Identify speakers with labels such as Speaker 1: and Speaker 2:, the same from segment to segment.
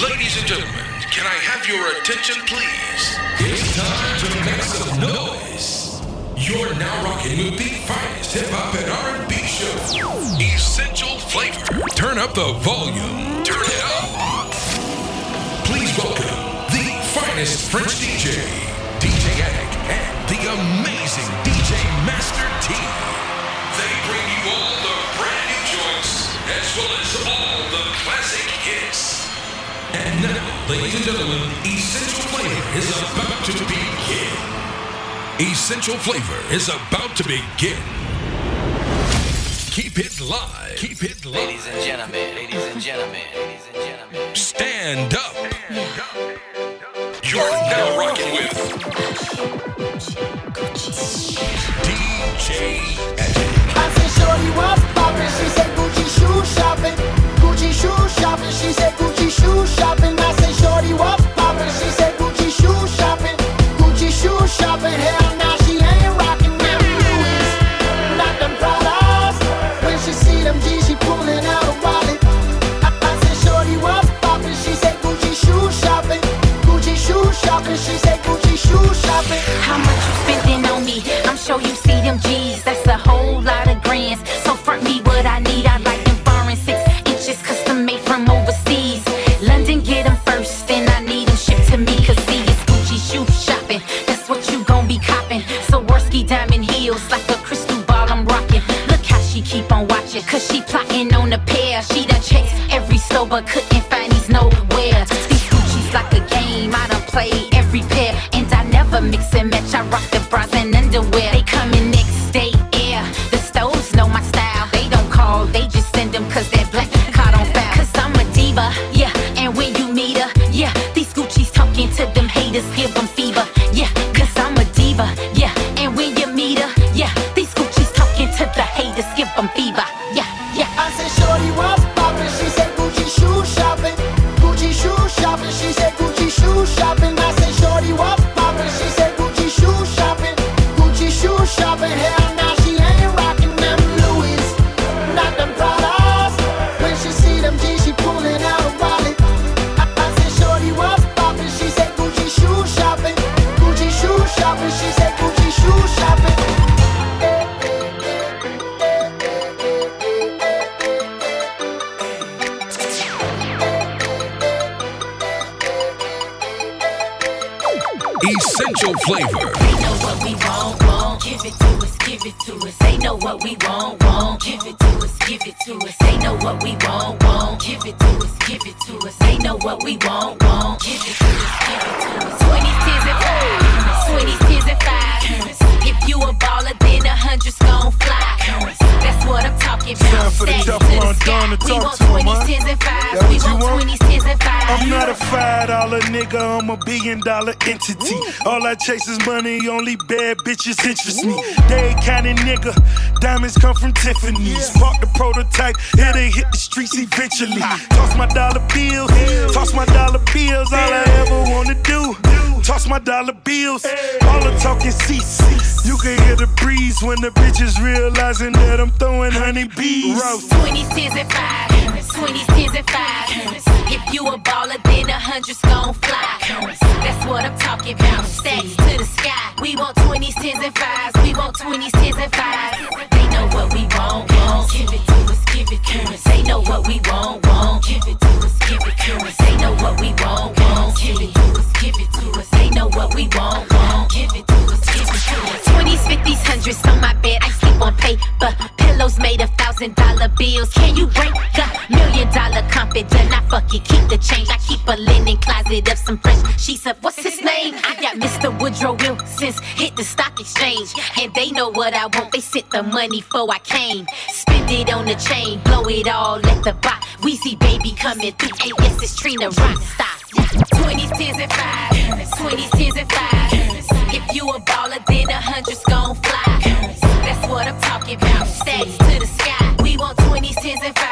Speaker 1: Ladies and gentlemen, can I have your attention, please? It's time to make some noise. You're now rocking with the finest hip hop and R&B show, Essential Flavor. Turn up the volume. Turn it up. Please welcome the finest French DJ, And now, ladies and gentlemen, Essential Flavor is about to begin. Essential Flavor is about to begin. Keep it live. Keep it live.
Speaker 2: Ladies and gentlemen, ladies and gentlemen, ladies and gentlemen.
Speaker 1: Stand up. You're now rocking with DJ Addict.
Speaker 3: I said, Shorty, what's poppin'? She said, Gucci shoe shopping. Gucci shoe shopping. She said, Gucci shoe I said, Shorty, what's poppin'? She said, Gucci shoe shopping. Gucci shoe shopping. Hell, now she ain't rockin' them Louis. Not them Pradas. When she see them G's, she pullin' out a wallet. I, I said, Shorty, what's poppin'? She said, Gucci shoe shopping. Gucci shoe shopping. She said, Gucci shoe shopping.
Speaker 4: How much you spending on me? I'm sure you see them G's.
Speaker 5: All I chase is money, only bad bitches interest me. They kind of nigga, diamonds come from Tiffany's. Spark the prototype, here they hit the streets eventually. Toss my dollar bills, toss my dollar bills, all I ever wanna do. Toss my dollar bills, all the talking cease. You can hear the breeze when the bitches realizing that I'm throwing honey bees.
Speaker 4: Twenties, tens, and fives. Twenties, tens, and fives. If you a baller, then a hundred's gon' fly. What I'm talking about. Stacks to the sky. We want twenties, tens, and fives. We want twenties, tens, and fives. They know what we want, want. Give it to us, give it us. They know what we want, want. Give it to us, give it us. They know what we want, want. Give it to us, give it to us. They know what we want, want. Give it to us, give it us. Twenties, fifties, hundreds on my bed. I sleep on paper. Pillows made of thousand dollar bills. Can you break drop it, then I fuck it. Keep the change. I keep a linen closet of some fresh She said, What's his name? I got Mr. Woodrow Wilson's hit the stock exchange. And they know what I want. They sent the money before I came. Spend it on the chain, blow it all at the bot. We see baby coming through. And yes, it's Trina Rock. Stop. 20s, 10s, and 5s. 20s, 10s, and 5s. If you a baller, then a hundred's gon' fly. That's what I'm talking about. Stacks to the sky. We want 20s, 10s, and
Speaker 6: 5s.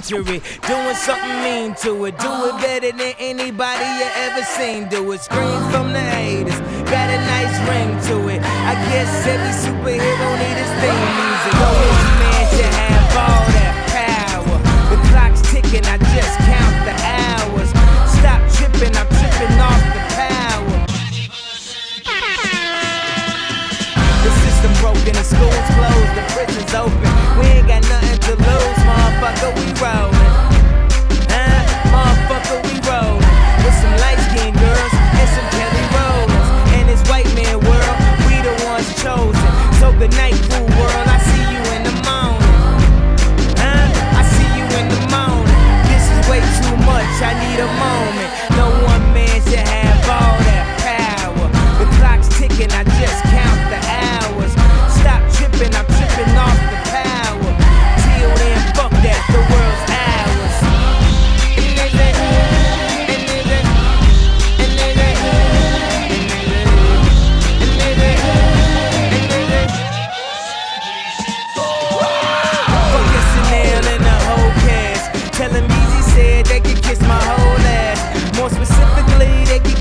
Speaker 6: century. Doing something mean to it. Do it uh-huh. better than anybody you ever seen. Do it. Scream from the haters. Got a nice ring to it. I guess every superhero need his theme music. No man to have all that power. The clock's ticking. I just count the open. We ain't got nothing to lose, motherfucker, we rollin'.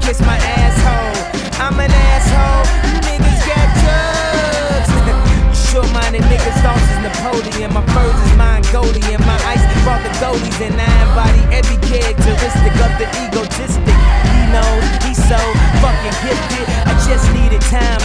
Speaker 6: kiss my asshole. I'm an asshole. You niggas got drugs. you short-minded niggas thoughts is Napoleon. My furs is Mongolian. My ice brought the goldies, and I embody every characteristic of the egotistic. He knows he's so fucking gifted. I just needed time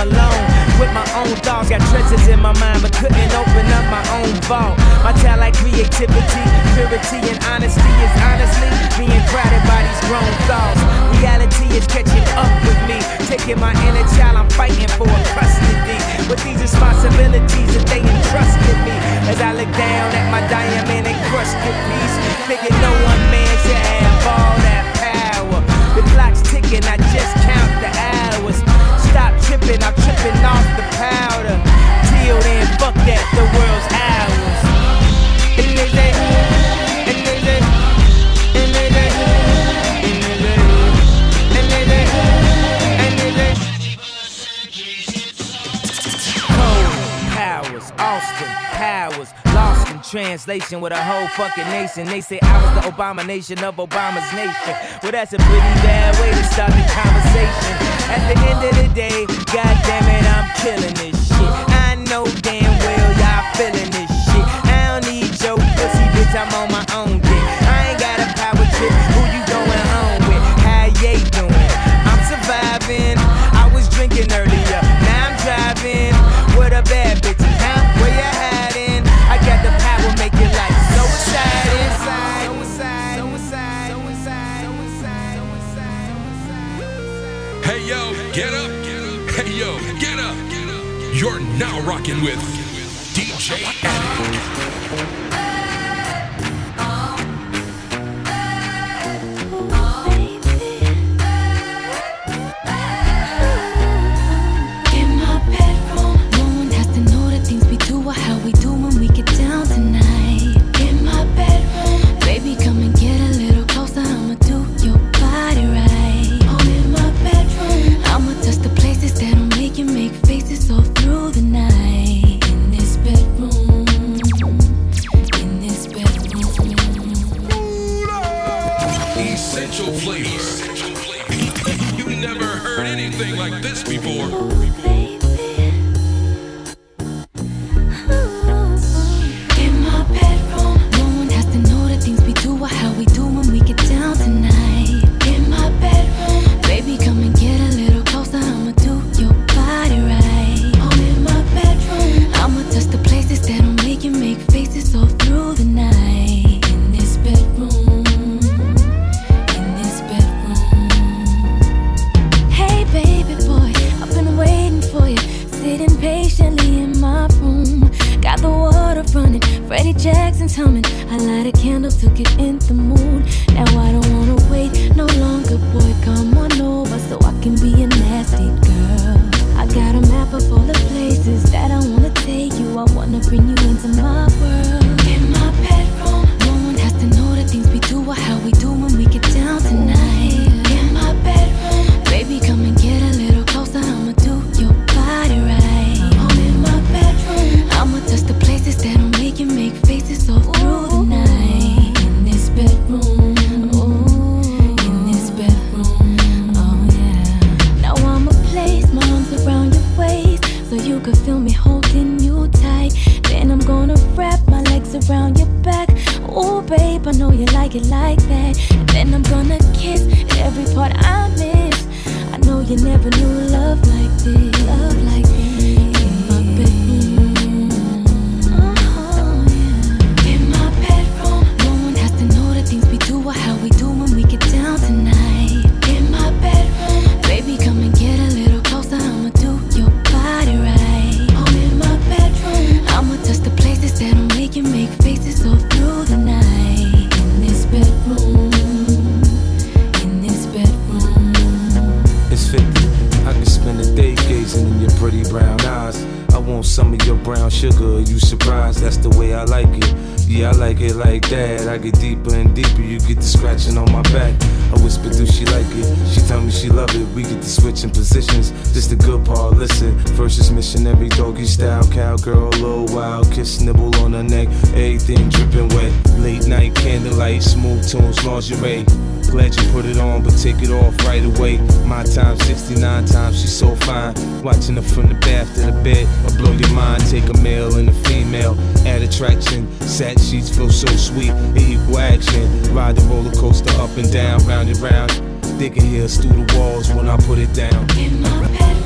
Speaker 6: my own thoughts. Got treasures in my mind, but couldn't open up my own vault. My talent, creativity, purity, and honesty is honestly being crowded by these grown thoughts. Reality is catching up with me. Taking my inner child, I'm fighting for a custody. With these responsibilities that they entrusted me. As I look down at my diamond and crusted piece, thinking no one man to have all that power. The clock's ticking, I just count the hours tripping, I'm tripping off the powder. Till then, fuck that, the world's ours. And they say, and they say, and they say, and they say, and they say, and they say. Translation with a whole fucking nation. They say I was the Obama nation of Obama's nation. Well, that's a pretty bad way to start the conversation. At the end of the day, god damn it, I'm killing this shit. I know damn well y'all feeling this shit. I don't need your pussy, bitch, I'm on my
Speaker 1: You're now rocking with DJ
Speaker 7: Eddie. way. My time, 69 times, she's so fine. Watching her from the bath to the bed, I blow your mind. Take a male and a female, add attraction. Sat sheets feel so sweet, equal action. Ride the roller coaster up and down, round and round. They can hear us through the walls when I put it down.
Speaker 8: In my bed.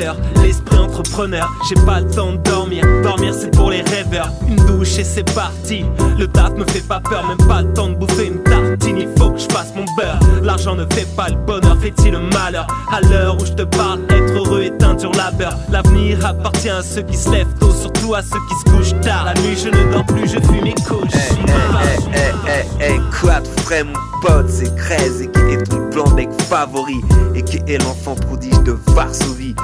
Speaker 9: Lève à 7h, l'esprit entrepreneur. J'ai pas le temps de dormir, dormir c'est pour les rêveurs. Une douche et c'est parti. Le taf me fait pas peur, même pas le temps de bouffer une tartine. Il faut que je fasse mon beurre. L'argent ne fait pas le bonheur, fait-il le malheur? À l'heure où je te parle, être heureux est un dur labeur. L'avenir appartient à ceux qui se lèvent tôt, surtout à ceux qui se couchent tard. La nuit je ne dors plus, je fume mes couches.
Speaker 10: Eh, eh, eh, eh, quoi de frais, mon c'est Crazy et qui est ton plan mec favori et qui est l'enfant prodige de Varsovie.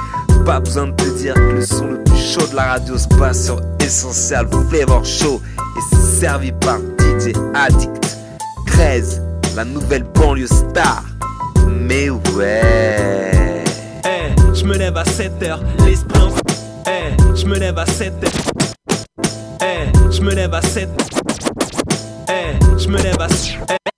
Speaker 10: Pas besoin de te dire que le son le plus chaud de la radio se passe sur Essential Flavor Show et c'est servi par DJ Addict. 13, la nouvelle banlieue star. Mais ouais.
Speaker 9: Eh, je me lève à 7h, l'esprit en... Eh, je me lève à 7h. Eh, je me lève à 7 Eh, je me lève à eh, eh, eh,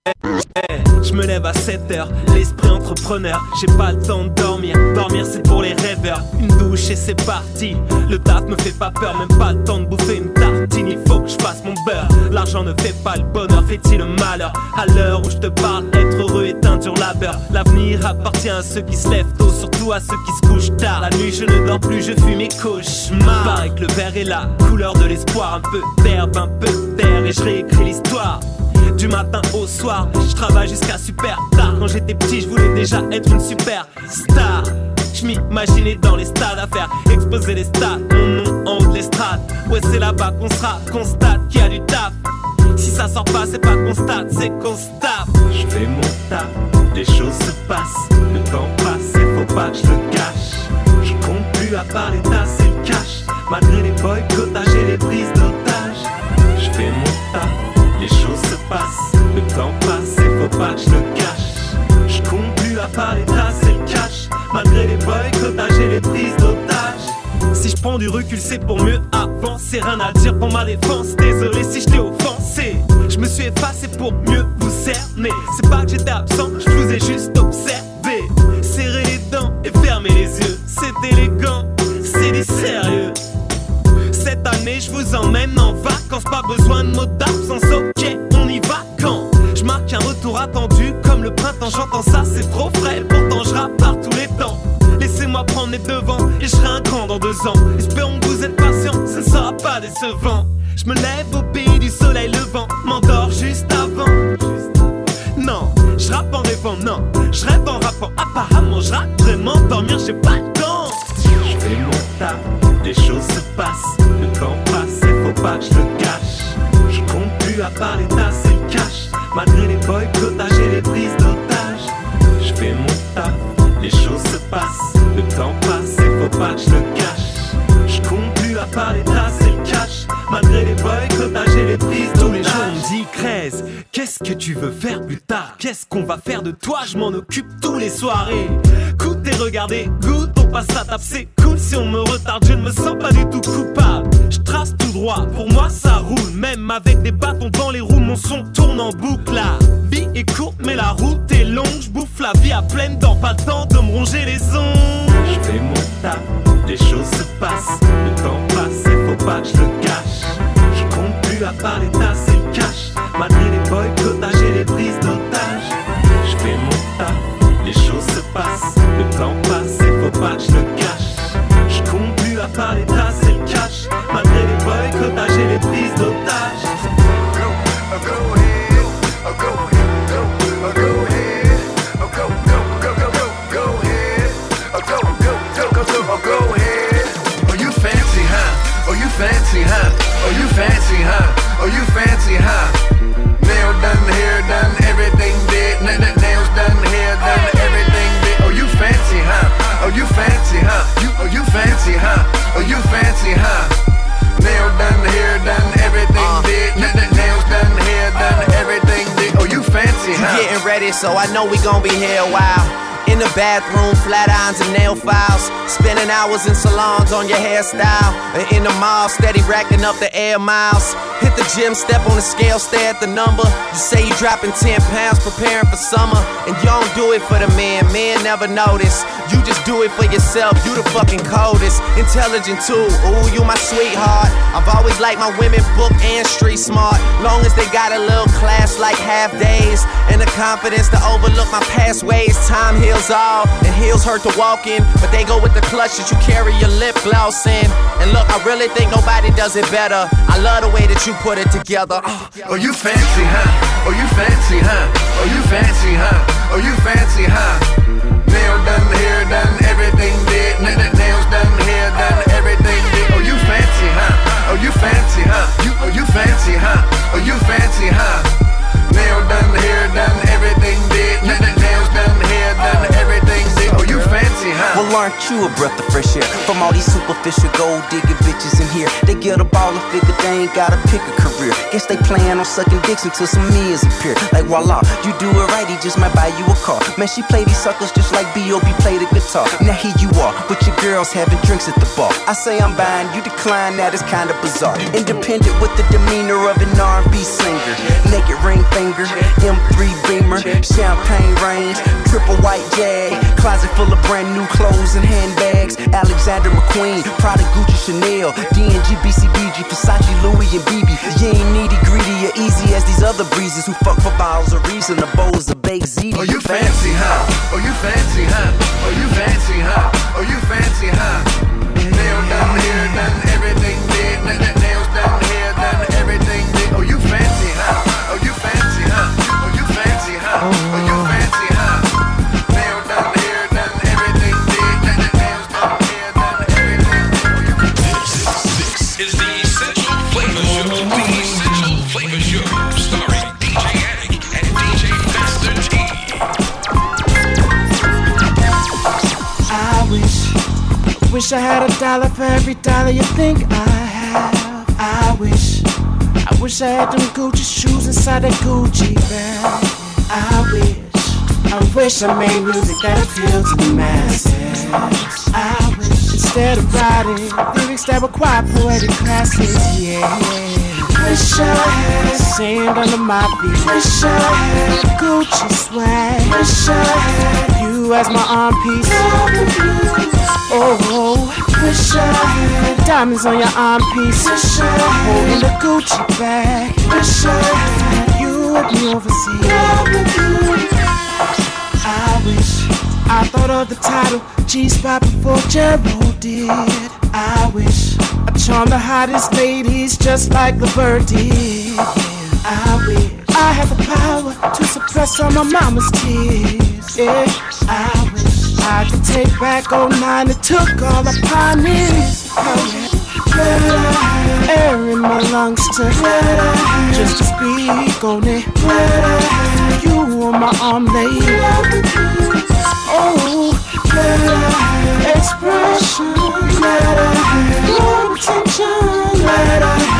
Speaker 9: je me lève à 7h, l'esprit entrepreneur. J'ai pas le temps de dormir, dormir c'est pour les rêveurs. Une douche et c'est parti. Le taf me fait pas peur, même pas le temps de bouffer une tartine. Il faut que je fasse mon beurre. L'argent ne fait pas le bonheur, fait-il le malheur? À l'heure où je te parle, être heureux est un dur labeur. L'avenir appartient à ceux qui se lèvent tôt, surtout à ceux qui se couchent tard. La nuit je ne dors plus, je fuis mes cauchemars. Pareil que le verre est là, couleur de l'espoir, un peu d'herbe, un peu d'air et je réécris l'histoire. Du matin au soir, je travaille jusqu'à super tard. Quand j'étais petit, je voulais déjà être une super star. Je m'imaginais dans les stades à faire exposer les stades. Mon nom en haut de l'estrade. Ouais, c'est là-bas qu'on sera, constate qu'il y a du taf. Si ça sort pas, c'est pas constate, c'est constat. Je fais mon taf, les choses se passent. Le temps passe et faut pas que je le cache. Je compte plus à part les tasses et le cash. Malgré les boycottages et les prises d'otages. Je fais mon taf, les choses se je le cache. Je compte plus à part les tasses et le cash. Malgré les boycottages et les prises d'otages. Si je prends du recul, c'est pour mieux avancer. Rien à dire pour ma défense. Désolé si je t'ai offensé. Je me suis effacé pour mieux vous cerner. C'est pas que j'étais absent, je vous ai juste observé. Serrer les dents et fermer les yeux. C'est élégant, c'est du sérieux. Cette année, je vous emmène en vacances. Pas besoin de mots d'absence, attendu comme le printemps. J'entends ça, c'est trop frais. Pourtant, je rappe par tous les temps. Laissez-moi prendre les devants et je serai un grand dans deux ans. Espérons que vous êtes patients, ce ne sera pas décevant. Je me lève au pays du soleil levant, m'endors juste avant. Non, je rappe en rêvant, non, je rêve en rappant. Apparemment, je rappe vraiment, dormir, j'ai pas le temps. Je fais mon taf, les choses se passent, le temps passe et faut pas que je le cache. Je compte plus à part les tasses qu'on va faire de toi Je m'en occupe tous les soirées. Écoutez, regardez, goûte, on passe à tape, c'est cool si on me retarde, je ne me sens pas du tout coupable. Je trace tout droit, pour moi ça roule, même avec des bâtons dans les roues, mon son tourne en boucle. La vie est courte, mais la route est longue, je bouffe la vie à pleines dents, pas le temps de me ronger les ongles. Je fais mon taf, les choses se passent,
Speaker 11: so I know we gon' be here a while. In the bathroom, flat irons and nail files. Spending hours in salons on your hairstyle. And in the mall, steady racking up the air miles. The
Speaker 12: gym, step on the scale, stare at the number. You say you dropping 10 pounds, preparing for summer. And you don't do it for the man, man never notice. You just do it for yourself, you the fucking coldest. Intelligent too, ooh, you my sweetheart. I've always liked my women book and street smart. Long as they got a little class like half days. And the confidence to overlook my past ways. Time heals all, and heels hurt to walk in. But they go with the clutch that you carry your lip gloss in. And look, I really think nobody does it better. I love the way that you put it together. Uh.
Speaker 13: Oh, you fancy, huh? Oh, you fancy, huh? Oh, you fancy, huh? Oh, you fancy, huh? Nail done, hair done, everything did. Nails done, hair done, everything did. Oh, you fancy, huh? Oh, you fancy, huh? You, oh, you fancy, huh? Oh, you fancy, huh? Nail done, hair done, everything did.
Speaker 14: Well, aren't you a breath of fresh air? From all these superficial gold digging bitches in here. They get a ball and figure they ain't gotta pick a career. Guess they plan on sucking dicks until some meals appear. Like voila, you do it right, he just might buy you a car. Man, she play these suckers just like B.O.B. play the guitar. Now here you are, with your girls having drinks at the bar. I say I'm buying, you decline, that is kinda bizarre. Independent with the demeanor of an R&B singer. Naked ring finger, M3 Beamer, champagne range, triple white jag, closet full of brand new clothes and handbags. Alexander McQueen, Prada, Gucci, Chanel, D&G, BCBG, Versace, Louis, and BB. You ain't needy, greedy, or easy as these other breezes who fuck for bottles of Riesling, the bowls of baked ziti.
Speaker 13: Oh, you fancy, huh? Oh, you fancy, huh? Oh, you fancy, huh? Oh, you fancy, huh? Nail done, hair done, everything did.
Speaker 15: Wish, I had a dollar for every dollar you think I have. I wish, I wish I had them Gucci shoes inside that Gucci bag. I wish, I wish I made music that appealed to the masses. I wish, instead of writing lyrics that were quite poetic classes, yeah. Wish I had sand under my feet. Wish I had Gucci swag. Wish I had you as my arm piece. Oh, wish I had diamonds on your arm piece. Wish I holding the Gucci bag. Wish I had you with me overseas. I wish I thought of the title G-Spot before Gerald did. I wish I charmed the hottest ladies just like the bird did. I wish I had the power to suppress all my mama's tears. Yeah, I wish I could take back 09 and took all the me. Had air in my lungs to just to speak on it. You on my arm, lady. Oh, expression. Had more attention. But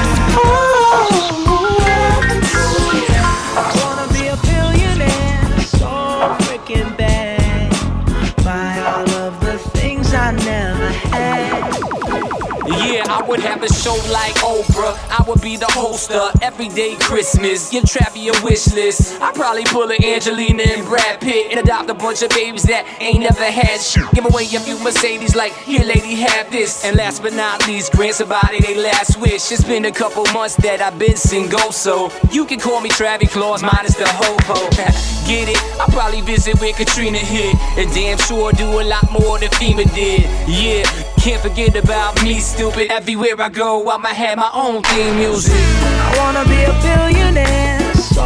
Speaker 16: have a show like Oprah. I would be the host of Everyday Christmas. Give Travie a wish list. I'd probably pull a Angelina and Brad Pitt and adopt a bunch of babies that ain't never had shit. Give away a few Mercedes, like, here, lady, have this. And last but not least, grant somebody their last wish. It's been a couple months that I've been single, so you can call me Travie Claus, minus the ho ho. Get it? I'll probably visit where Katrina hit. And damn sure do a lot more than FEMA did. Yeah, can't forget about me, stupid. Everywhere I go, I'ma have my own theme music.
Speaker 9: I wanna be a billionaire, so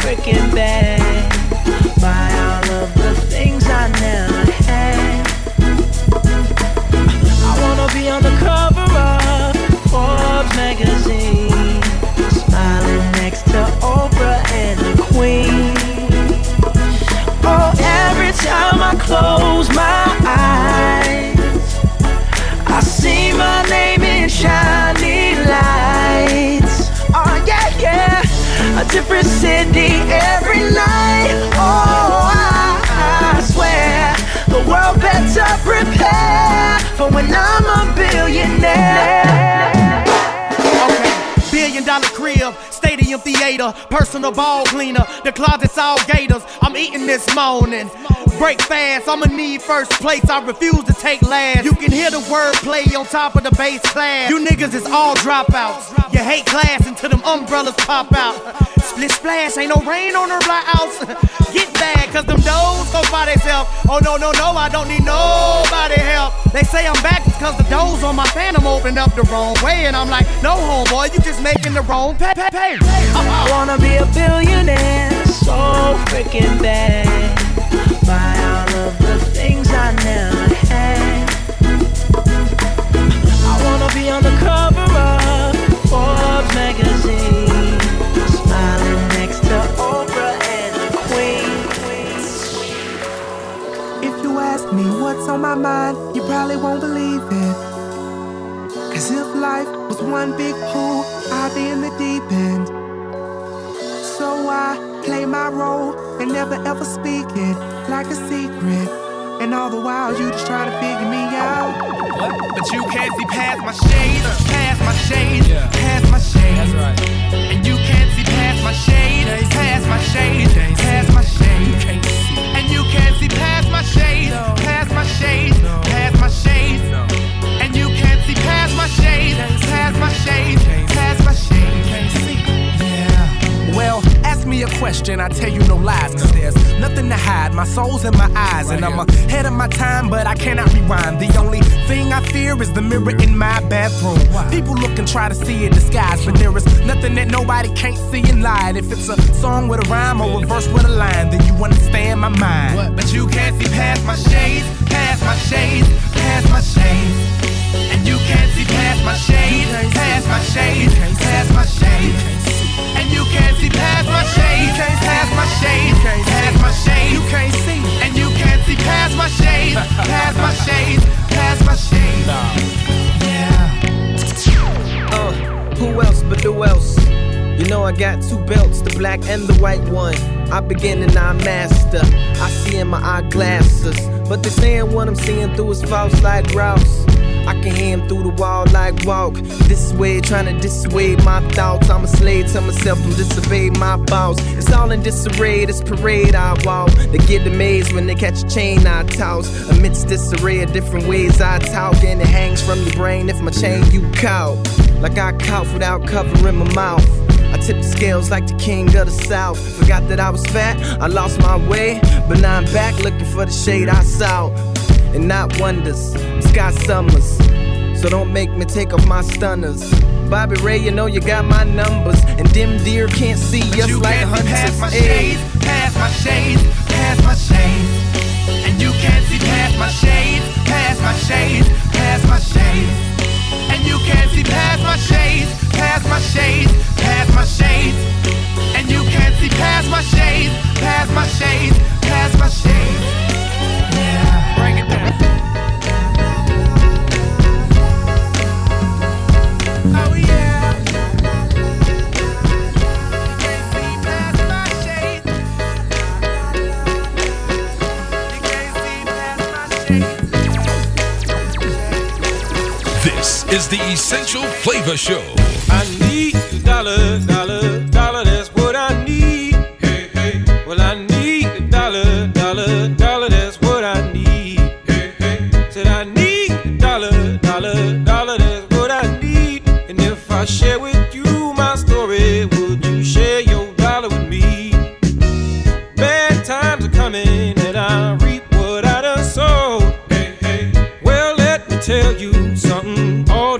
Speaker 9: freaking bad.
Speaker 17: Personal ball cleaner. The closet's all gators. I'm eating this morning. Break fast, I'ma need first place. I refuse to take last. You can hear the wordplay on top of the bass class. You niggas is all dropouts. You hate class until them umbrellas pop out. Split splash, ain't no rain on her black house. Get bad, cause them doors go by themselves. Oh no, no, no, I don't need nobody help. They say I'm back cause the doors on my phantom opened up the wrong way. And I'm like, no homeboy, you just making the wrong pay. pay, pay.
Speaker 18: I wanna be a billionaire, so freaking bad. Buy all of the things I never had. I wanna be on the cover of Forbes magazine, smiling next to Oprah and the Queen.
Speaker 19: If you ask me what's on my mind, you probably won't believe it. Cause if life was one big pool, I'd be in the deep end. So I play my role and never ever speak it like a secret. And all the while you just try to figure me out.
Speaker 20: But you can't see past my shade, past my shade, past my shade. That's right. And you can't see past my shade, past my shade, past my shade. And you can't see past my shade, past my shade, past my shade. And you can't see past my shade, past my shade, past my shade. Yeah. Well, ask a question, I tell you no lies, cause there's nothing to hide. My soul's in my eyes, and I'm ahead of my time, but I cannot rewind. The only thing I fear is the mirror in my bathroom. People look and try to see a disguise, but there is nothing that nobody can't see in light. If it's a song with a rhyme or a verse with a line, then you understand my mind. But you can't see past my shades, past my shades, past my shades. And you can't see past my shades, past my shades, past my shades. And you can't see past my shades, past my shades, past my shades. You can't see. And you can't see past my shades, past my shades, past my shades.
Speaker 6: Uh, who else but who else? You know I got two belts, the black and the white one. I begin and I master. I see in my eyeglasses, but they saying what I'm seeing through is false like Rouse. I can hear him through the wall like walk. This way, trying to dissuade my thoughts. I'm a slave to myself and disobey my boss. It's all in disarray, this parade I walk. They get amazed when they catch a chain I toss. Amidst this array of different ways I talk, and it hangs from your brain if my chain you caught. Like I cough without covering my mouth. I tip the scales like the king of the south. Forgot that I was fat, I lost my way. But now I'm back looking for the shade I saw. And not wonders, Scott Summers. So don't make me take off my stunners. Bobby Ray, you know you got my numbers. And them deer can't see us
Speaker 20: you
Speaker 6: like
Speaker 20: can't
Speaker 6: hunters.
Speaker 20: past my shades, past my shades, past my shades. And you can't see past my shades, past my shades, past my shades. And you can't see past my shades, past my shades, past my shades. And you can't see past my shades, past my shades, past my shades.
Speaker 1: This is the Essential Flavor Show.
Speaker 21: I need dollar, tell you something. All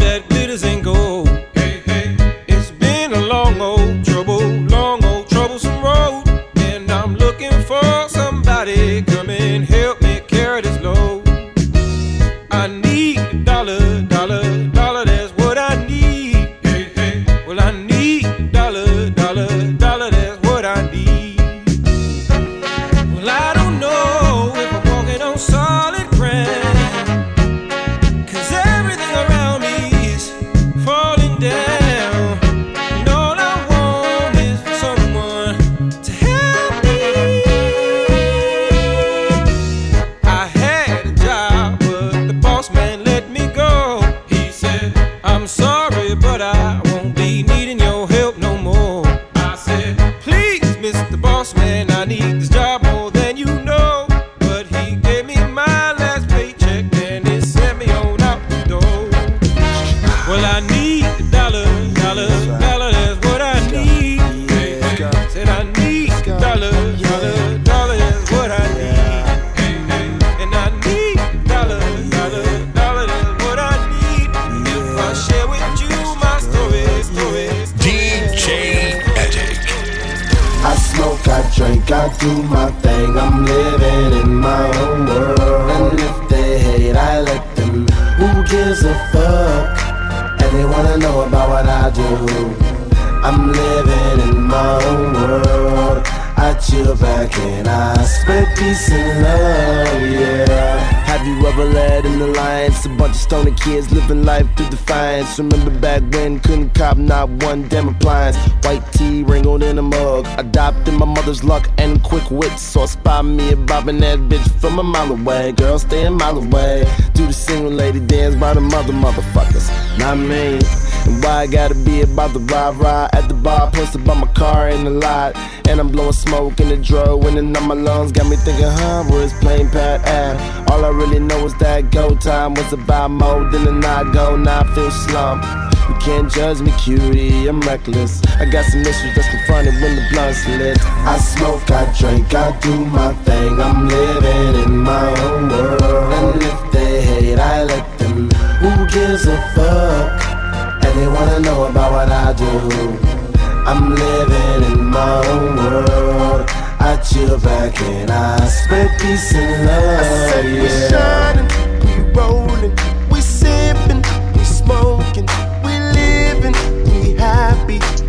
Speaker 21: me
Speaker 22: that bitch from a mile away. Girl, stay a mile away. Do the single lady dance by the mother motherfuckers. Not me. And why I gotta be about the ride ride at the bar, posted by my car in the lot. And I'm blowing smoke in the dro, winning on my lungs. Got me thinking, huh, where's plain pat at? All I really know is that go time was about more than a night go, now I feel slump. Can't judge me, cutie, I'm reckless. I got some issues that's confronted when the blunt's lit.
Speaker 23: I smoke, I drink, I do my thing. I'm living in my own world. And if they hate, I let them. Who gives a fuck? And they wanna know about what I do. I'm living in my own world. I chill back and I spread peace and love.
Speaker 24: I we
Speaker 23: yeah.
Speaker 24: shining, we rolling, we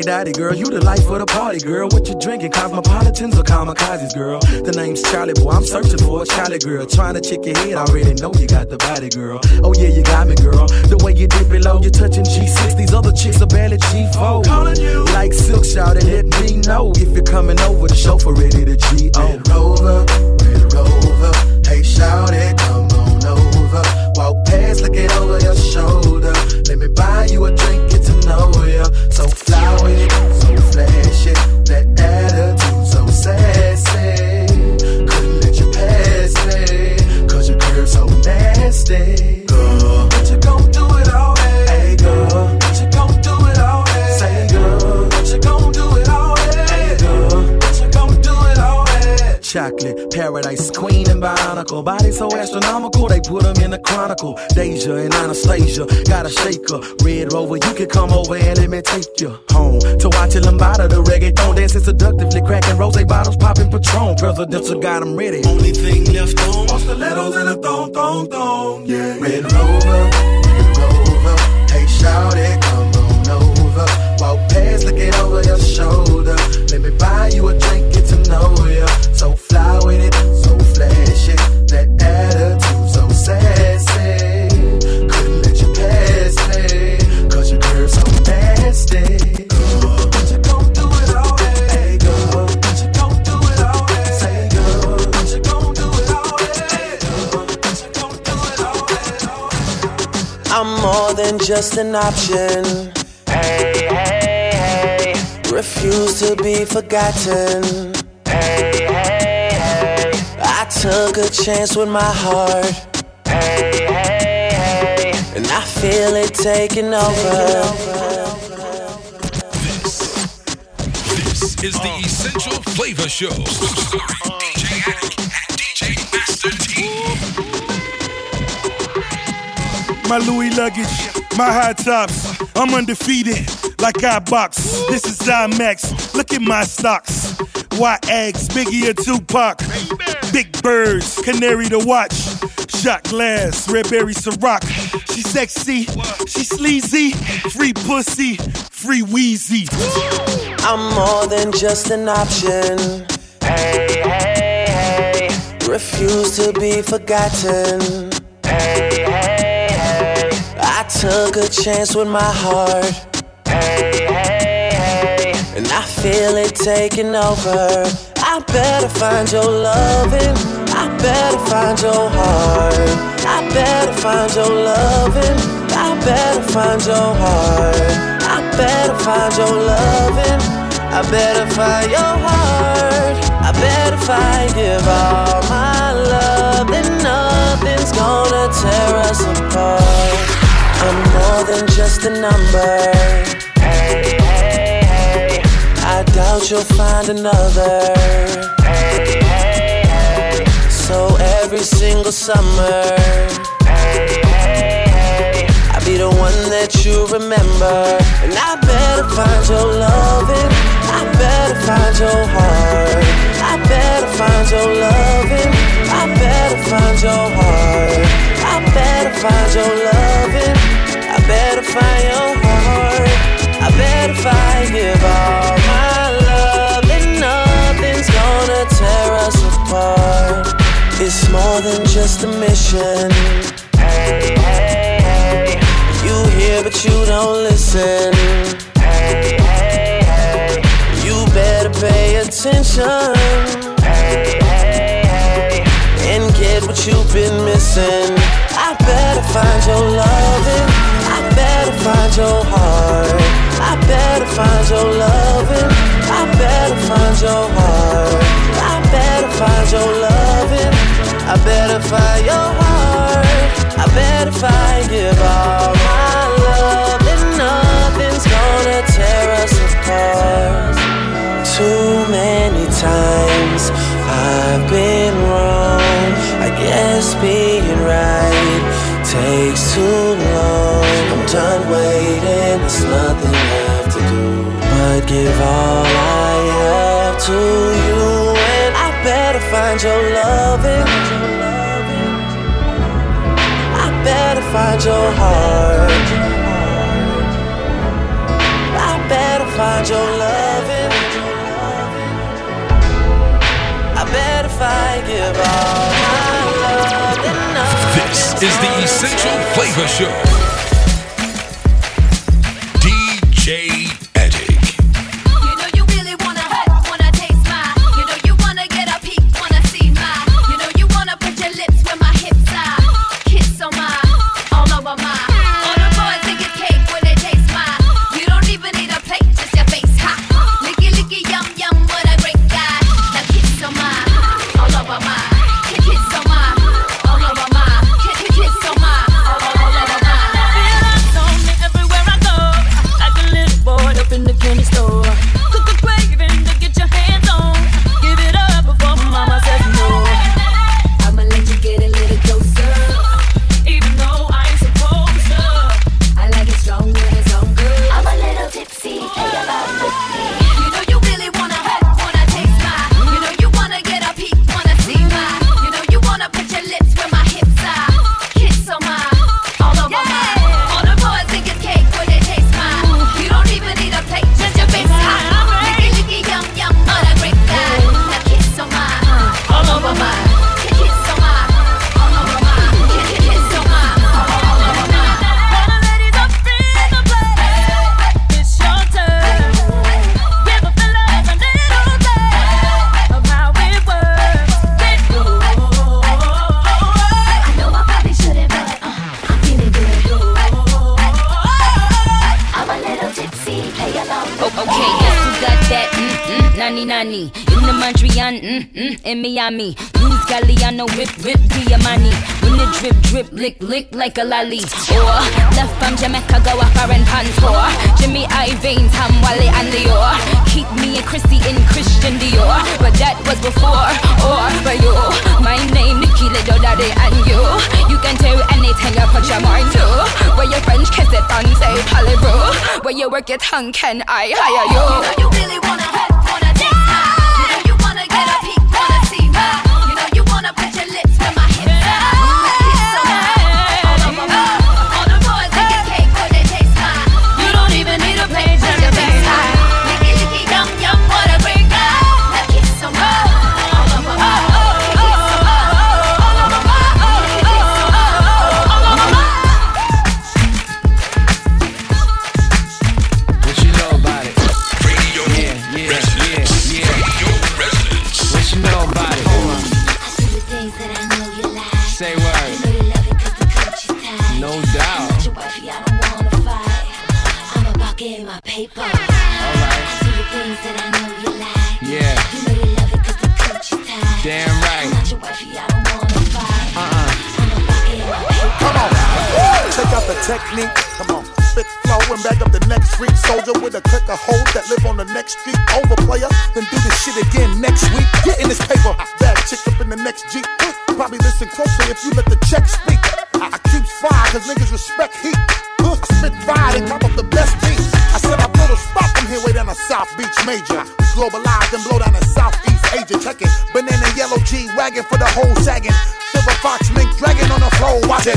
Speaker 25: Lottie Dottie, girl, you the life of the party, girl. What you drinking? Cosmopolitans or kamikazes, girl? The name's Charlie, boy. I'm searching for a Charlie girl. Trying to check your head, I already know you got the body, girl. Oh, yeah, you got me, girl. The way you dip it low, you're touching G6. These other chicks are barely G4. Calling you. Like Silk Shout and let me know if you're coming over. The chauffeur ready to G.
Speaker 23: Red Rover, Red Rover. Hey, shout it, come. Past, over your shoulder. Let me buy you a drink, get to know ya. So fly so flashy. That attitude, so sassy. Couldn't let you pass me, cause your curve so nasty.
Speaker 25: Chocolate, paradise, queen and bionicle. Body so astronomical, they put them in the chronicle. Deja and Anastasia, gotta shake her. Red Rover, you can come over and let me take you home. To watch a lambada, the reggaeton dancing seductively, cracking rose bottles, popping Patron. Presidential got them ready. Only thing left on, are stilettos and a thong, thong, thong, yeah.
Speaker 23: Red Rover, Red Rover. Hey, shout it, come on over. Walk past, look it over your shoulder. Let me buy you a drink, get to know ya. So fly with it, so flashy. That attitude, so sassy. Couldn't let you pass me, cause your curve so nasty. Girl, what you gon' do it all, hey, girl. What you gon' do it all, hey. Say, girl, what you gon' do it all, hey, girl. What you gon' do it all, hey.
Speaker 11: I'm more than just an option. Hey, hey, hey. Refuse to be forgotten. Hey, hey, hey. I took a chance with my heart. Hey, hey, hey. And I feel it taking over.
Speaker 1: This is the Essential Flavor Show. Starring DJ Addict and DJ Master T.
Speaker 5: My Louis luggage, my high tops. I'm undefeated, like I box. This is IMAX. Look at my stocks. Why eggs, Biggie or Tupac? Big birds, canary to watch. Shot glass, red berry Ciroc. She sexy, she sleazy. Free pussy, free Weezy.
Speaker 11: I'm more than just an option. Hey, hey, hey. Refuse to be forgotten. Hey, hey, hey. I took a chance with my heart. Hey, hey, hey. And I feel it taking over. I better find your loving. I better find your heart. I better find your loving. I better find your heart. I better find your loving. I better find your heart. I better find give all my love. Then nothing's gonna tear us apart. I'm more than just a number. You'll find another. So every single summer. I'll be the one that you remember. And I better find your loving. I better find your heart. I better find your loving. I better find your heart. I better find your loving. I better find your heart. I better find give all my love. Tear us apart. It's more than just a mission. Hey, hey, hey. You hear but you don't listen. Hey, hey, hey. You better pay attention. Hey, hey, hey. And get what you've been missing. I better find your loving. Find your heart. I better find your loving. I better find your heart. I better find your loving. I better find your heart. I better find give all my love. And nothing's gonna tear us apart. Too many times I've been wrong. I guess being right takes too long. Done waiting, there's nothing left to do. But give all I have to you, and I better find your loving. I better find your heart. I better find your loving. I better find give all.
Speaker 4: This is the Essential Flavor Show.
Speaker 26: Miami. Luz Galliano, whip, whip, Diamani. When the drip, drip, lick, lick like a lolly. Or left from Jamaica, go a foreign pants for. Jimmy Iovine, Tom Wally and Dior. Keep me and Chrissy in Christian Dior. But that was before, or for you. My name, Nikki Little Daddy, and you. You can do anything you put your mind to. Where your French kiss it and say Palibro. Where you work your tongue, can I hire you?
Speaker 27: My
Speaker 4: paper. Alright. See the things that I know you like.
Speaker 28: Yeah.
Speaker 4: You know you love it cause the coochie tight.
Speaker 28: Damn right.
Speaker 4: I'm not your wifey, I don't wanna fight.
Speaker 28: Uh-uh.
Speaker 29: Come on, check out the technique. Come on, spit flow and back up the next street soldier with a click of hoes that live on the next street. Over player, then do this shit again next week. Get in this paper, bad chick up in the next jeep. Probably listen closely if you let the check speak. I, I keep fire cause niggas respect heat. Spit fire and top up the best beats. Here way down to South Beach Major. We globalize and blow down to Southeast Asia. Check it, banana yellow G wagon for the whole sagging. Silver fox mink dragon on the floor. Watch it.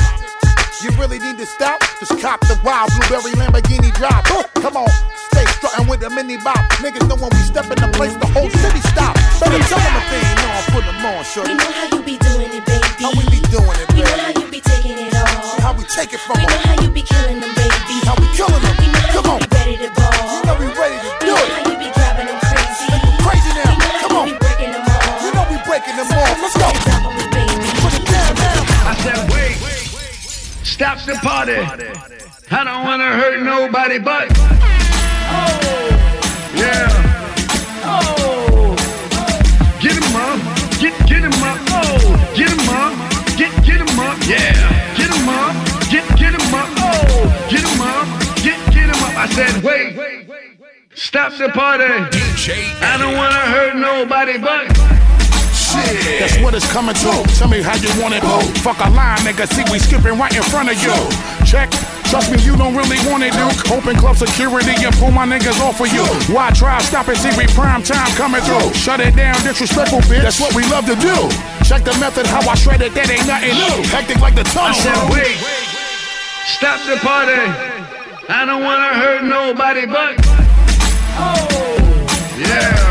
Speaker 29: You really need to stop? Just cop the wild blueberry Lamborghini drop. Uh, come on, stay strutting with a mini bop. Niggas know when we step in the place, the whole city stop. Better tell them they ain't know I'm putting them on, shorty.
Speaker 4: We know how you be doing it, baby.
Speaker 29: How we be doing it,
Speaker 4: We know how you be taking it all.
Speaker 29: How we take it from
Speaker 4: We
Speaker 13: party. I don't wanna hurt nobody but. Oh. Yeah. Oh. Get him up. Get get him up. Oh. Get him up. Get get him up. Yeah. Get him up. Get get him up. Oh. Get him up. Get get him up. I said, wait. Stop the party. I don't wanna hurt nobody but.
Speaker 29: Shit, that's what it's coming to. Tell me how you want it, boo. Fuck a line, nigga. See, we skipping right in front of you. Check. Trust me, you don't really want it, Duke. Open club security and pull my niggas off of you. Why try stop it? See, we prime time coming through. Shut it down, disrespectful bitch. That's what we love to do. Check the method, how I shred it. That ain't nothing new. Hectic like the tunnel.
Speaker 13: I said, wait, stop the party. I don't wanna hurt nobody but. Oh, yeah.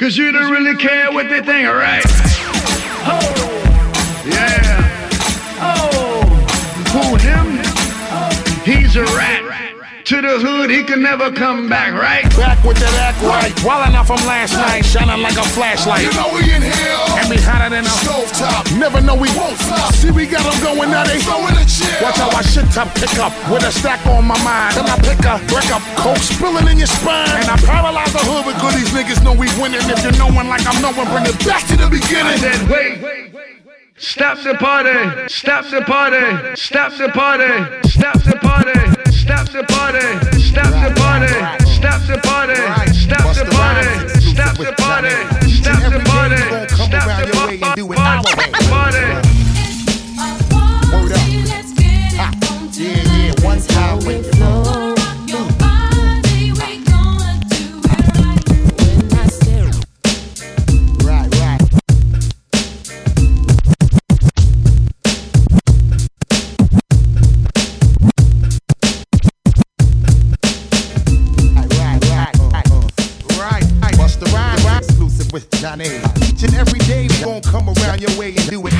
Speaker 13: Cause you don't really care what they think, alright? Oh, yeah. Oh, who him? He's a rat. To the hood, he can never come back, right?
Speaker 29: Back with that act right. Wildin' out from last night, shining like a flashlight.
Speaker 13: You know we in here.
Speaker 29: And we hotter than a stove top. Never know we won't stop. See, we got them going now, they throwing the chill. Watch how I shit top pick up with a stack on my mind. Then I pick up, break up, coke spilling in your spine. And I paralyze the hood with goodies. Niggas know we winning. If you're knowing like I'm knowing, bring it back to the beginning.
Speaker 13: I said, wait. Stop the party. Stop the party. Stop the party. Stop the party. Stop the party. Stop the party. Stop the party. Stop the party. Stop the party. Stop the party. Stop the party.
Speaker 29: our way.
Speaker 13: Party.
Speaker 29: Your way and do it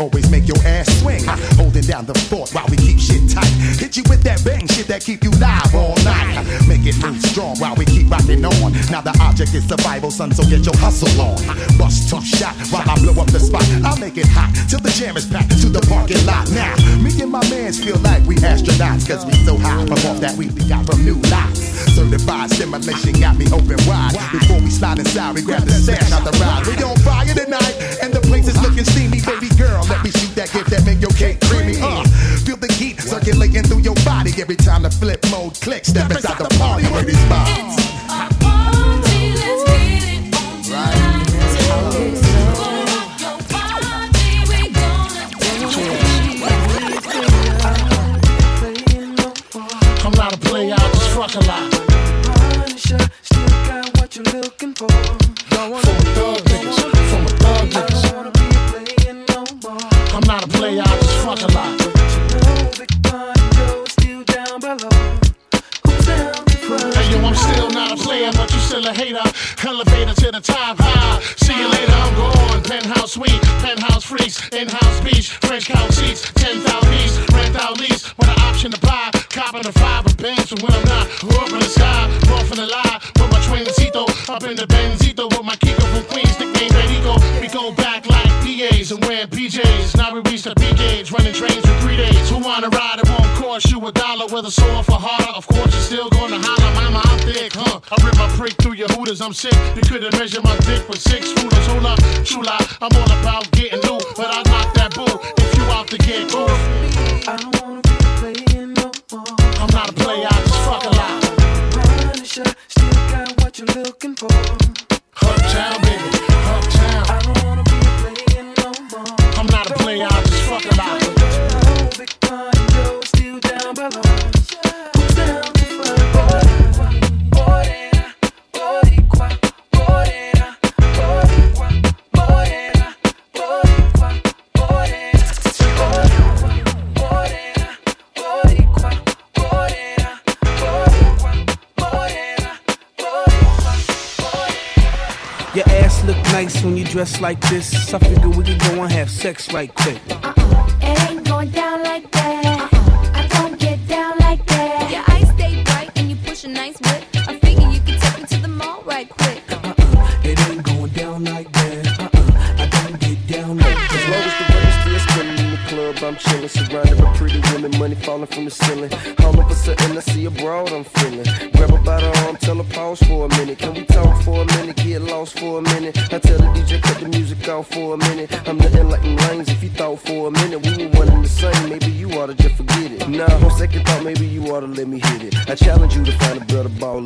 Speaker 29: always make your ass swing. Holding down the fort while we keep shit tight. Hit you with that bang shit that keep you live all night. Make it move strong while on. Now the object is survival, son, so get your hustle on. Bust tough shot while I blow up the spot. I'll make it hot till the jam is packed to the parking lot. Now, me and my mans feel like we astronauts, cause we so high from off that we got from new lots. Certified stimulation got me open wide. Before we slide inside, we grab the stash out the ride. We on fire tonight, and the place is looking steamy. Baby girl, let me shoot that gift that make your cake creamy. Uh, feel the heat circulating through your body every time the flip mode clicks. Step inside the party where these vibes. I'm
Speaker 30: sick.
Speaker 15: sex right quick.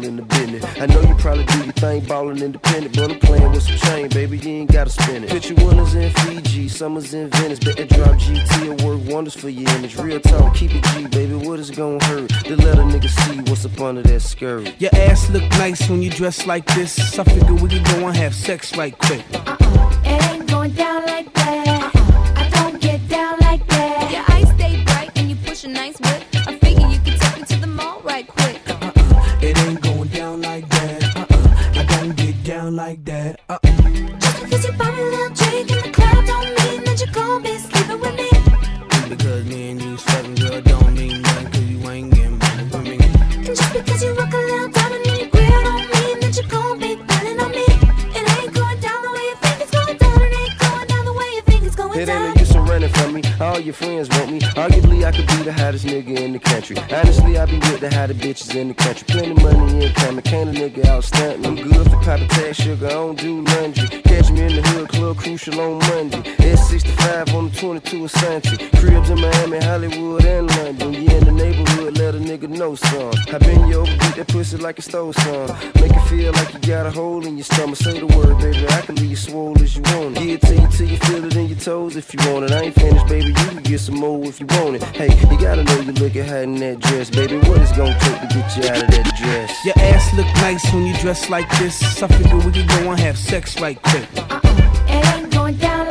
Speaker 24: in the business. I know you probably do your thing ballin' independent, but I'm playin' with some chain, baby. You ain't gotta spin it. Picture winters in Fiji, summers in Venice. Bet that drop GT'll work wonders for your image. Real talk, keep it G, baby. What is gon' hurt? To let a nigga see what's up under that skirt.
Speaker 15: Your ass look nice when you dress like this. I figure we can go and have sex right quick.
Speaker 31: Uh-uh, it ain't going down like that. Uh-uh. I don't get down like that.
Speaker 26: Your eyes stay bright and you push a nice whip.
Speaker 31: Uh your
Speaker 24: friends want me. Arguably, I could be the hottest nigga in the country. Honestly, I be with the hottest bitches in the country. Plenty money income, I can't a nigga out me? I'm good for poppin' tag sugar, I don't do laundry. Catch me in the hood, club crucial on Monday. S65 on the 22 of Santi. Cribs in Miami, Hollywood, and London. Yeah, in the neighborhood let a nigga know some. I been you over, beat that pussy like a stole some. Make it feel like you got a hole in your stomach. Say the word, baby, I can leave you swole as you want it. Give it to you till you feel it in your toes if you want it. I ain't finished, baby, you can get some more if you want it. Hey, you gotta know you lookin' hot in that dress, baby. What it's gonna take to get you out of that dress?
Speaker 15: Your ass look nice when you dress like this. I figure we could go and have sex right quick.
Speaker 26: Uh-uh,
Speaker 15: it ain't going down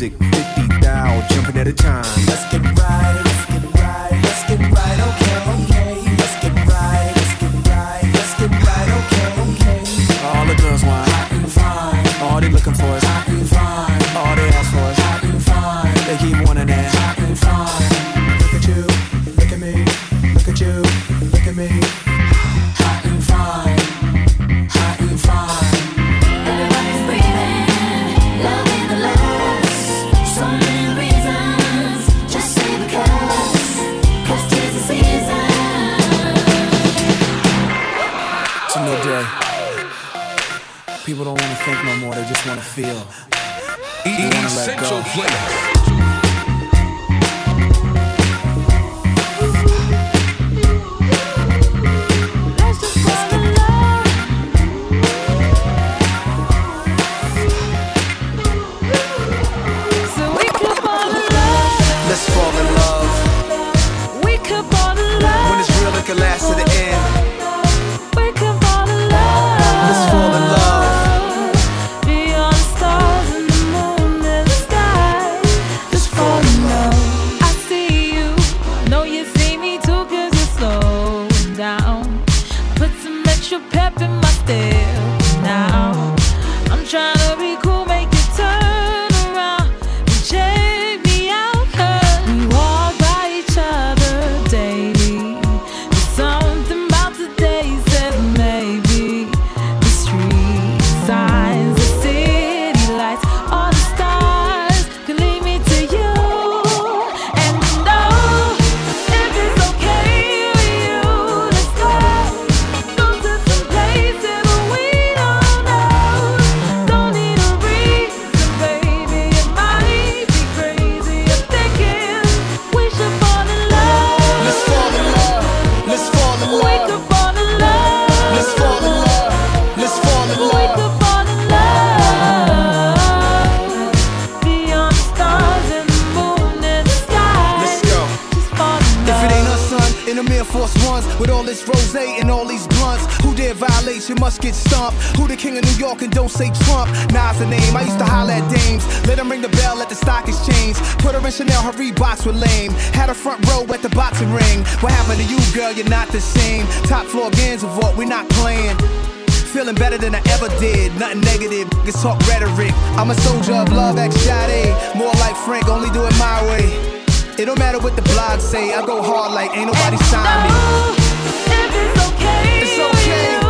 Speaker 32: music,
Speaker 20: 50 thou, jumping at a time.
Speaker 33: say
Speaker 34: Trump, Nas the name. I used to holler at dames. Let them ring the bell at the stock exchange. Put her in Chanel, her Reeboks were lame. Had a front row at the boxing ring. What happened to you, girl? You're not the same. Top floor games of what we not playing. Feeling better than I ever did. Nothing negative, it's talk rhetoric. I'm a soldier of love, ex Sade. More like Frank, only do it my way. It don't matter what the blogs say, I go hard like ain't nobody signed me.
Speaker 31: No, it's okay.
Speaker 34: It's okay.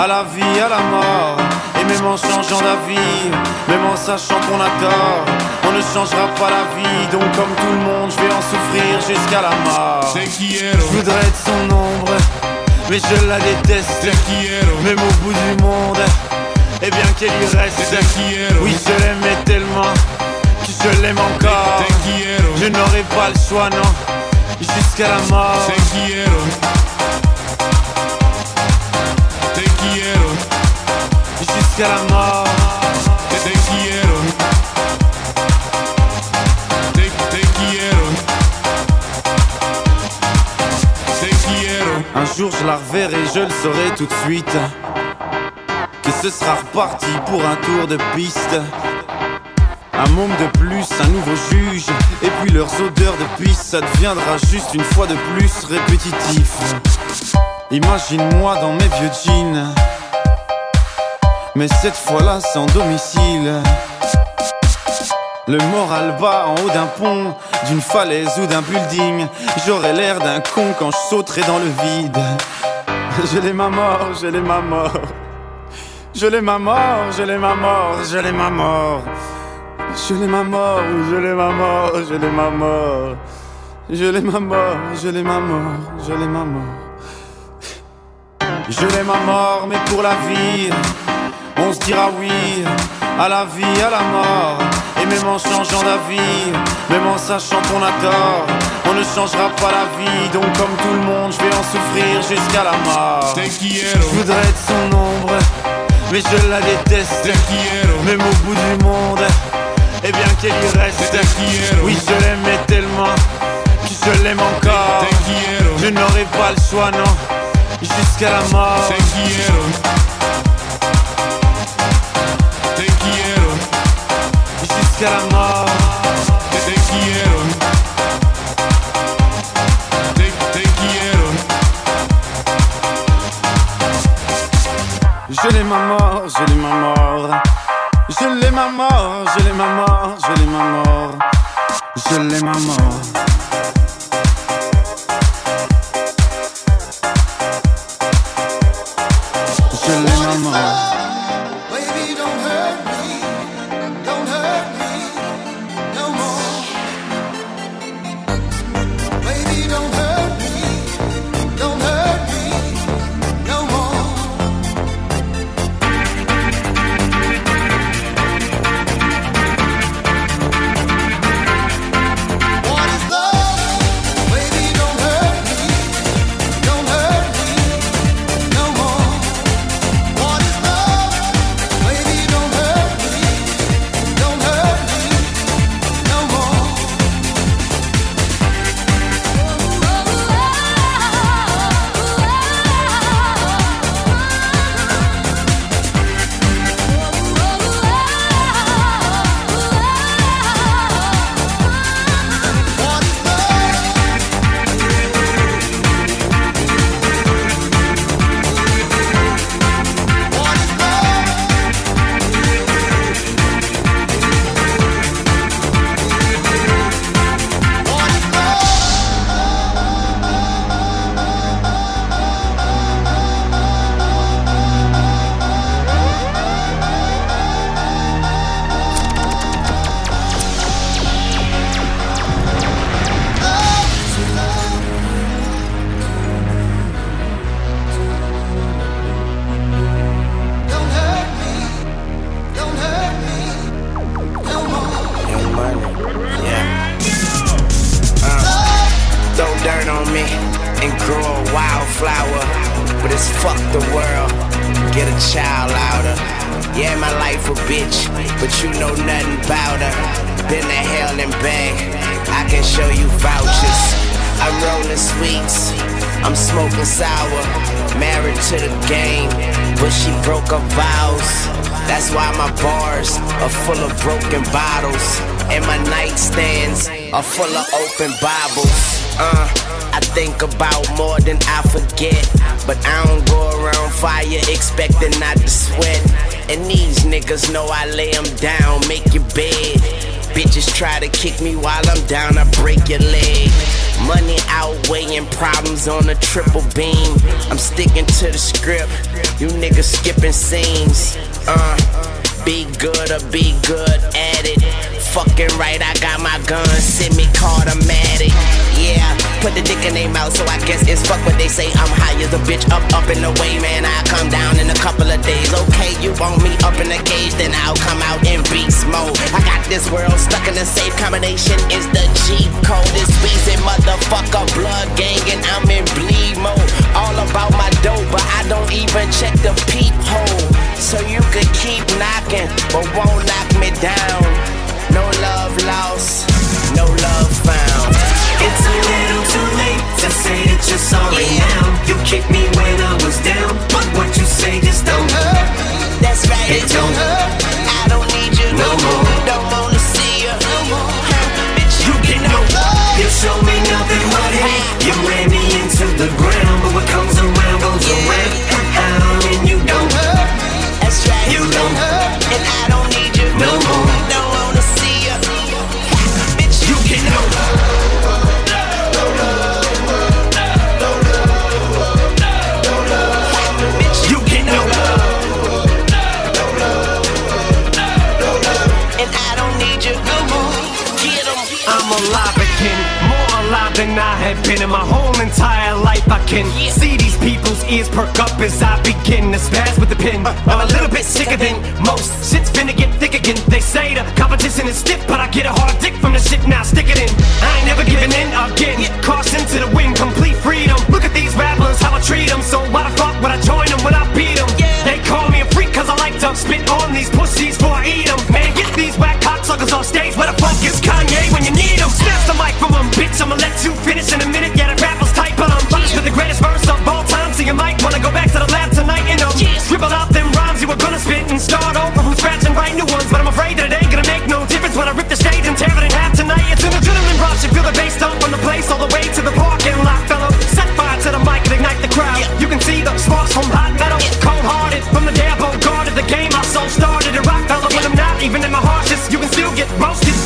Speaker 35: À la vie, à la mort. Et même en changeant d'avis Même en sachant qu'on a tort On ne changera pas la vie. Donc comme tout le monde je vais en souffrir jusqu'à la mort. Je voudrais être son ombre mais je la déteste. Même au bout du monde Et bien qu'elle y reste. Oui je l'aimais tellement Que je l'aime encore. Je n'aurai pas le choix non Jusqu'à la mort Jusqu'à la mort. Un jour je la reverrai, je le saurai tout de suite. Que ce sera reparti pour un tour de piste. Un môme de plus, un nouveau juge. Et puis leurs odeurs de piste Ça deviendra juste une fois de plus répétitif. Imagine-moi dans mes vieux jeans Mais cette fois-là sans domicile le moral bas en haut d'un pont, d'une falaise ou d'un building. J'aurais l'air d'un con quand je sauterai dans le vide. Je l'ai ma mort, je l'ai ma mort. Je l'ai ma mort, je l'ai ma mort, je l'ai ma mort. Je l'ai ma mort, je l'ai ma mort, je l'ai ma mort. Je l'ai ma mort, je l'ai ma mort, je l'ai ma mort. Je l'ai ma mort, mais pour la vie, on se dira oui à la vie, à la mort. Et même en changeant d'avis, même en sachant qu'on a tort, on ne changera pas la vie. Donc comme tout le monde, je vais en souffrir jusqu'à la mort. Je voudrais être son ombre, mais je la déteste. Même au bout du monde, et bien qu'elle y reste. Oui, je l'aimais tellement que je l'aime encore. Je n'aurai pas le choix, non, jusqu'à la mort. Jusqu'à la mort. Te quiero. Te, te quiero. Je l'ai ma mort, je l'ai ma mort. Je l'ai ma mort, je l'ai ma mort, je l'ai ma mort. Je l'ai ma mort.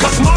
Speaker 34: Cause Marsh's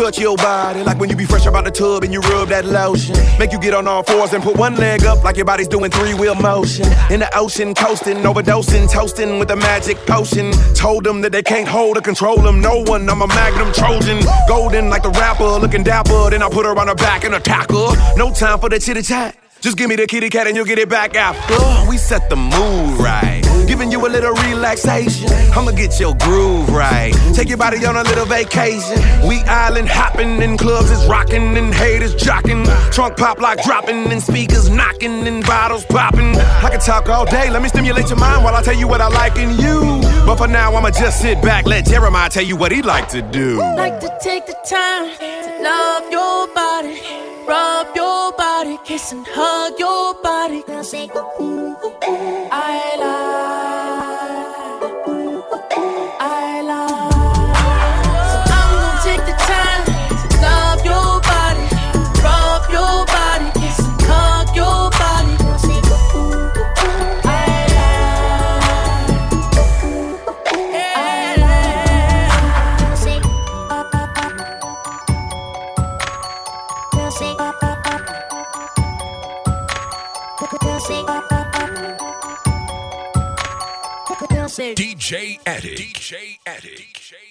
Speaker 36: touch your body like when you be fresh about the tub and you rub that lotion. Make you get on all fours and put one leg up like your body's doing three wheel motion. In the ocean, coasting, overdosing, toasting with a magic potion. Told them that they can't hold or control them. No one, I'm a magnum Trojan. Golden like the rapper, looking dapper. Then I put her on her back and attack her. No time for the chitty chat. Just give me the kitty cat and you'll get it back after. We set the mood right. Giving you a little relaxation. I'ma get your groove right. Take your body on a little vacation. We island hopping in clubs is rocking and haters jocking. Trunk pop like dropping and speakers knocking and bottles popping. I can talk all day. Let me stimulate your mind while I tell you what I like in you. But for now, I'ma just sit back. Let Jeremih tell you what he'd like to do.
Speaker 34: Like to take the time to love your body, rub your kiss and hug your body. Girl, say ooh, ooh, ooh, ooh. I love. Girl, say
Speaker 1: DJ Addict. DJ Addict.